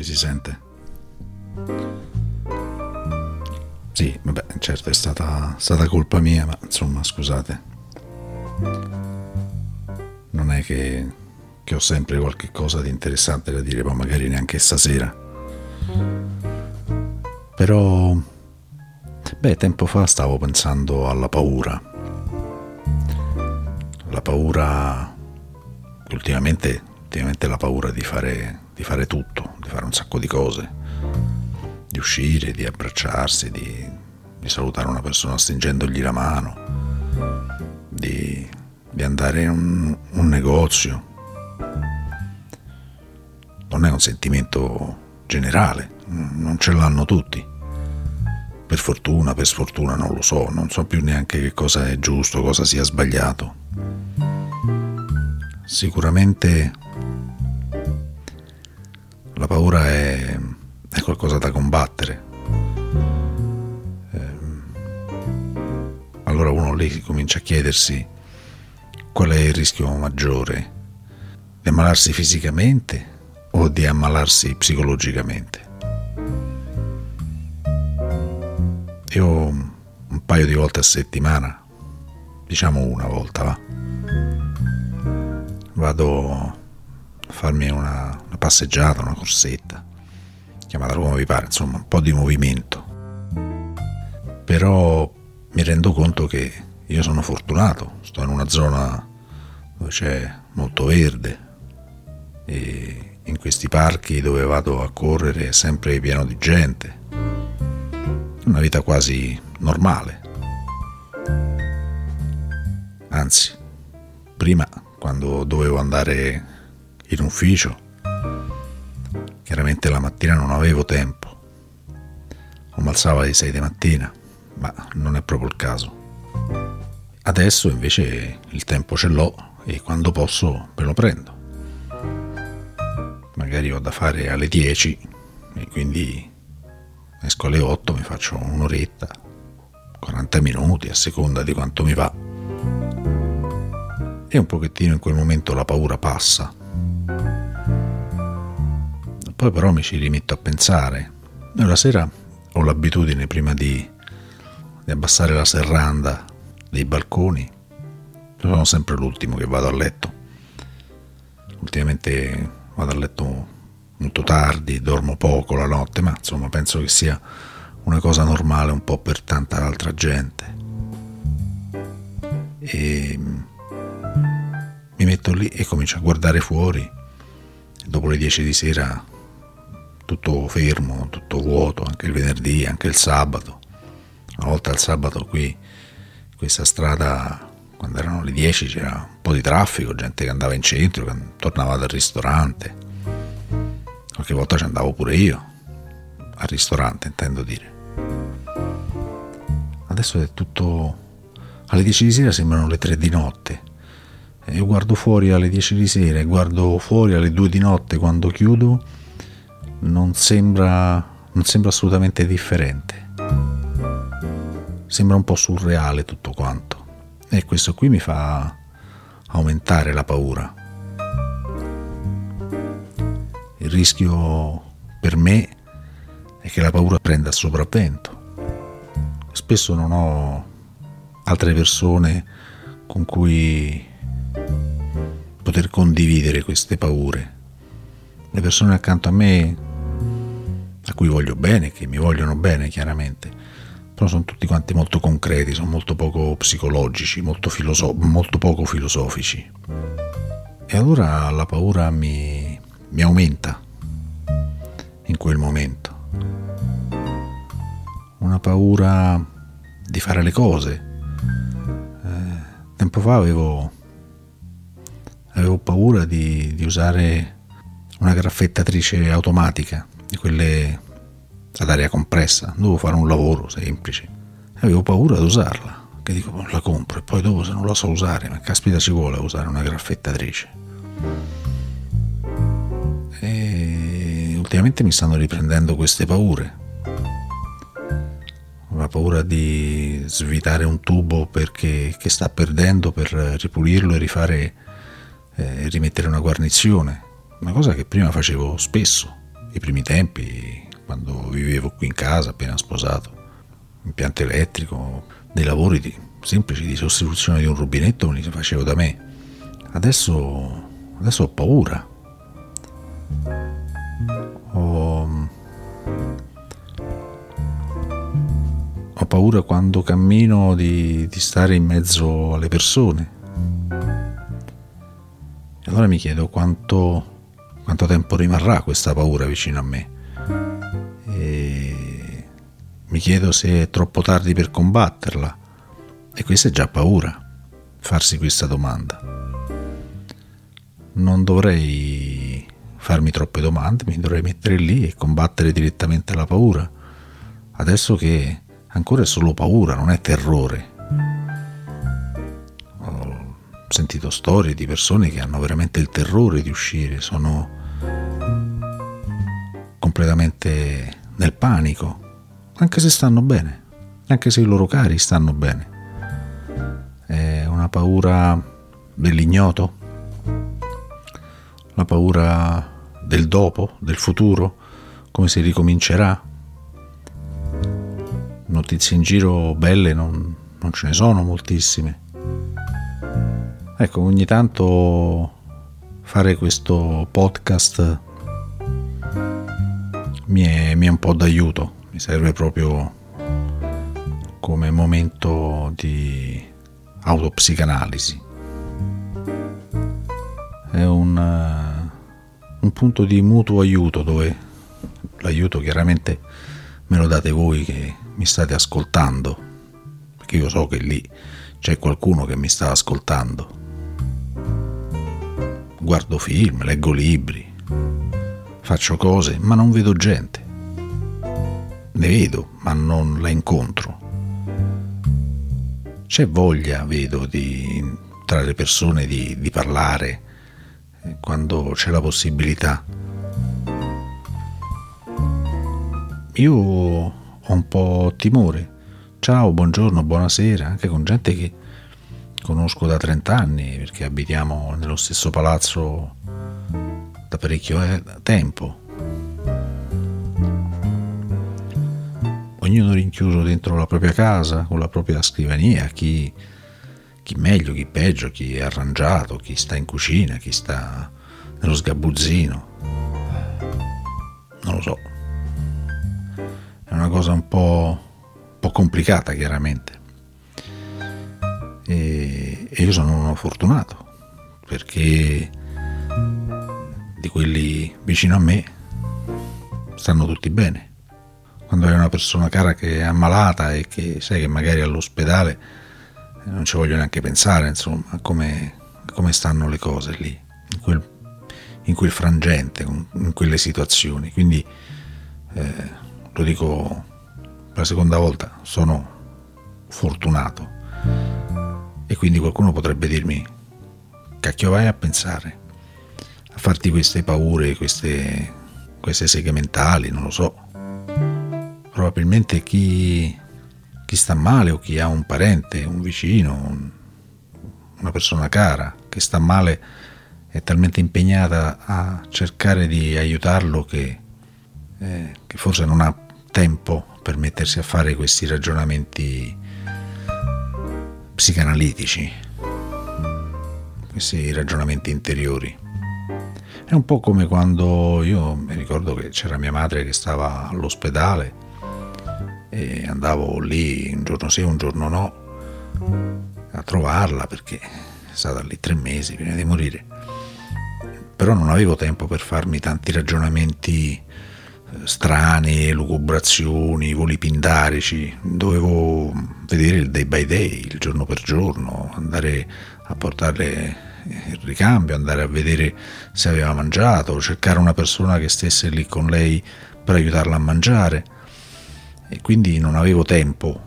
Ci si sente? Sì, vabbè, certo è stata, stata colpa mia, ma insomma, scusate. Non è che, che ho sempre qualche cosa di interessante da dire, ma magari neanche stasera. Però, beh, tempo fa stavo pensando alla paura. La paura, ultimamente, ultimamente la paura di fare, di fare tutto, di fare un sacco di cose di uscire, di abbracciarsi, di, di salutare una persona stringendogli la mano, di, di andare in un, un negozio. Non è un sentimento generale, non ce l'hanno tutti. Per fortuna, per sfortuna, non lo so, non so più neanche che cosa è giusto, cosa sia sbagliato. Sicuramente la paura è è qualcosa da combattere. Ehm, allora uno lì comincia a chiedersi qual è il rischio maggiore, di ammalarsi fisicamente o di ammalarsi psicologicamente. Io un paio di volte a settimana, diciamo una volta, va, vado a farmi una, una passeggiata, una corsetta chiamatela come vi pare, insomma, un po' di movimento. Però mi rendo conto che io sono fortunato, sto in una zona dove c'è molto verde e in questi parchi dove vado a correre è sempre pieno di gente. Una vita quasi normale. Anzi, prima quando dovevo andare in ufficio Chiaramente la mattina non avevo tempo. O mi alzavo alle 6 di mattina, ma non è proprio il caso. Adesso invece il tempo ce l'ho e quando posso me lo prendo. Magari ho da fare alle 10 e quindi esco alle 8, mi faccio un'oretta, 40 minuti a seconda di quanto mi va. E un pochettino in quel momento la paura passa poi però mi ci rimetto a pensare. La sera ho l'abitudine prima di, di abbassare la serranda dei balconi. Sono sempre l'ultimo che vado a letto. Ultimamente vado a letto molto tardi, dormo poco la notte, ma insomma penso che sia una cosa normale un po' per tanta altra gente. E mi metto lì e comincio a guardare fuori. Dopo le 10 di sera tutto fermo, tutto vuoto, anche il venerdì, anche il sabato. Una volta il sabato qui, questa strada, quando erano le 10 c'era un po' di traffico, gente che andava in centro, che tornava dal ristorante. Qualche volta ci andavo pure io, al ristorante intendo dire. Adesso è tutto... alle 10 di sera sembrano le 3 di notte. Io guardo fuori alle 10 di sera e guardo fuori alle 2 di notte quando chiudo non sembra, non sembra assolutamente differente. Sembra un po' surreale tutto quanto. E questo qui mi fa aumentare la paura. Il rischio per me è che la paura prenda il sopravvento. Spesso non ho altre persone con cui poter condividere queste paure. Le persone accanto a me a cui voglio bene, che mi vogliono bene chiaramente, però sono tutti quanti molto concreti, sono molto poco psicologici, molto, filoso- molto poco filosofici. E allora la paura mi, mi aumenta in quel momento. Una paura di fare le cose. Eh, tempo fa avevo, avevo paura di, di usare una graffettatrice automatica di quelle ad aria compressa, dovevo fare un lavoro semplice. Avevo paura di usarla, che dico la compro e poi dopo se non la so usare, ma caspita ci vuole usare una graffettatrice. E ultimamente mi stanno riprendendo queste paure. La paura di svitare un tubo perché, che sta perdendo per ripulirlo e rifare, eh, rimettere una guarnizione, una cosa che prima facevo spesso i primi tempi, quando vivevo qui in casa, appena sposato, impianto elettrico, dei lavori di, semplici di sostituzione di un rubinetto li facevo da me. Adesso, adesso ho paura. Ho, ho paura quando cammino di, di stare in mezzo alle persone. E allora mi chiedo quanto, quanto tempo rimarrà questa paura vicino a me. E mi chiedo se è troppo tardi per combatterla. E questa è già paura, farsi questa domanda. Non dovrei farmi troppe domande, mi dovrei mettere lì e combattere direttamente la paura. Adesso che ancora è solo paura, non è terrore. Ho sentito storie di persone che hanno veramente il terrore di uscire, sono completamente nel panico, anche se stanno bene, anche se i loro cari stanno bene. È una paura dell'ignoto, la paura del dopo, del futuro, come si ricomincerà. Notizie in giro belle non, non ce ne sono moltissime. Ecco, ogni tanto fare questo podcast mi è, mi è un po' d'aiuto, mi serve proprio come momento di autopsicanalisi. È un un punto di mutuo aiuto dove l'aiuto chiaramente me lo date voi che mi state ascoltando, perché io so che lì c'è qualcuno che mi sta ascoltando. Guardo film, leggo libri, faccio cose, ma non vedo gente. Ne vedo, ma non la incontro. C'è voglia, vedo, di, tra le persone di, di parlare, quando c'è la possibilità. Io ho un po' timore. Ciao, buongiorno, buonasera, anche con gente che conosco da 30 anni perché abitiamo nello stesso palazzo parecchio eh, tempo. Ognuno rinchiuso dentro la propria casa, con la propria scrivania, chi chi meglio, chi peggio, chi è arrangiato, chi sta in cucina, chi sta nello sgabuzzino. Non lo so. È una cosa un po', un po complicata, chiaramente. E, e io sono fortunato perché di quelli vicino a me stanno tutti bene. Quando hai una persona cara che è ammalata e che sai che magari all'ospedale non ci voglio neanche pensare insomma come, come stanno le cose lì, in quel, in quel, frangente, in quelle situazioni. Quindi eh, lo dico per la seconda volta, sono fortunato. E quindi qualcuno potrebbe dirmi, cacchio vai a pensare, farti queste paure, queste, queste seghe mentali, non lo so. Probabilmente chi chi sta male o chi ha un parente, un vicino, un, una persona cara che sta male è talmente impegnata a cercare di aiutarlo che, eh, che forse non ha tempo per mettersi a fare questi ragionamenti psicanalitici, questi ragionamenti interiori. È un po' come quando io mi ricordo che c'era mia madre che stava all'ospedale e andavo lì un giorno sì, un giorno no a trovarla perché è stata lì tre mesi prima di morire. Però non avevo tempo per farmi tanti ragionamenti eh, strani, elucubrazioni, voli pindarici. Dovevo vedere il day by day, il giorno per giorno, andare a portarle il ricambio, andare a vedere se aveva mangiato, cercare una persona che stesse lì con lei per aiutarla a mangiare e quindi non avevo tempo,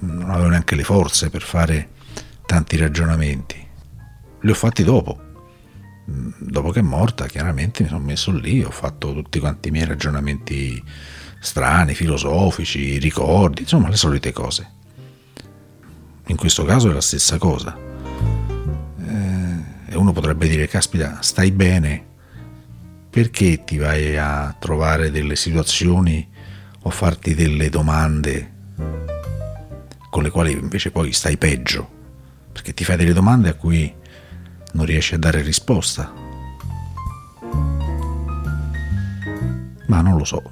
non avevo neanche le forze per fare tanti ragionamenti. Li ho fatti dopo. Dopo che è morta, chiaramente mi sono messo lì, ho fatto tutti quanti i miei ragionamenti strani, filosofici, ricordi, insomma le solite cose. In questo caso è la stessa cosa. Uno potrebbe dire, caspita, stai bene, perché ti vai a trovare delle situazioni o farti delle domande con le quali invece poi stai peggio, perché ti fai delle domande a cui non riesci a dare risposta. Ma non lo so,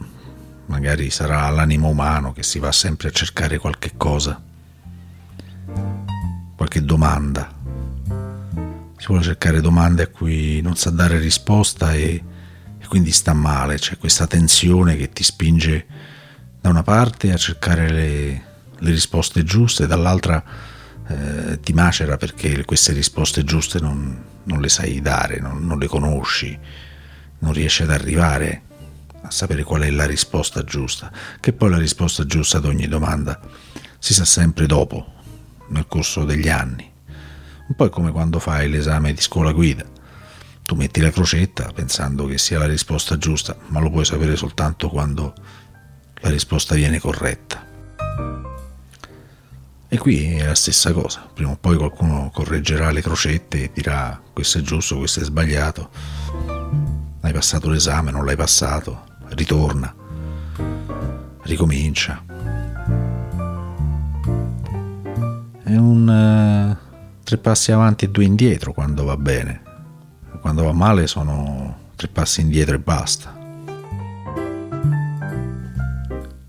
magari sarà l'animo umano che si va sempre a cercare qualche cosa, qualche domanda. Si vuole cercare domande a cui non sa dare risposta e, e quindi sta male, c'è questa tensione che ti spinge da una parte a cercare le, le risposte giuste, dall'altra eh, ti macera perché queste risposte giuste non, non le sai dare, non, non, le conosci, non riesci ad arrivare a sapere qual è la risposta giusta, che poi la risposta giusta ad ogni domanda si sa sempre dopo, nel corso degli anni. Un po' è come quando fai l'esame di scuola guida. Tu metti la crocetta pensando che sia la risposta giusta, ma lo puoi sapere soltanto quando la risposta viene corretta. E qui è la stessa cosa, prima o poi qualcuno correggerà le crocette e dirà questo è giusto, questo è sbagliato, hai passato l'esame, non l'hai passato, ritorna, ricomincia. È un uh, tre passi avanti e due indietro quando va bene, quando va male sono tre passi indietro e basta.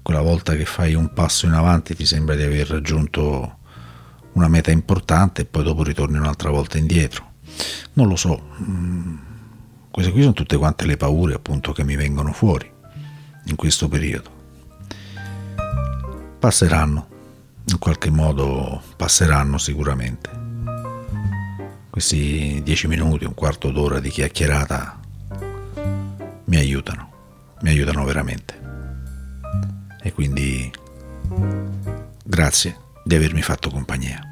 quella volta che fai un passo in avanti ti sembra di aver raggiunto una meta importante e poi dopo ritorni un'altra volta indietro. Non lo so, mm, queste qui sono tutte quante le paure appunto che mi vengono fuori in questo periodo. Passeranno, in qualche modo passeranno sicuramente. Questi dieci minuti, un quarto d'ora di chiacchierata mi aiutano, mi aiutano veramente. E quindi grazie di avermi fatto compagnia.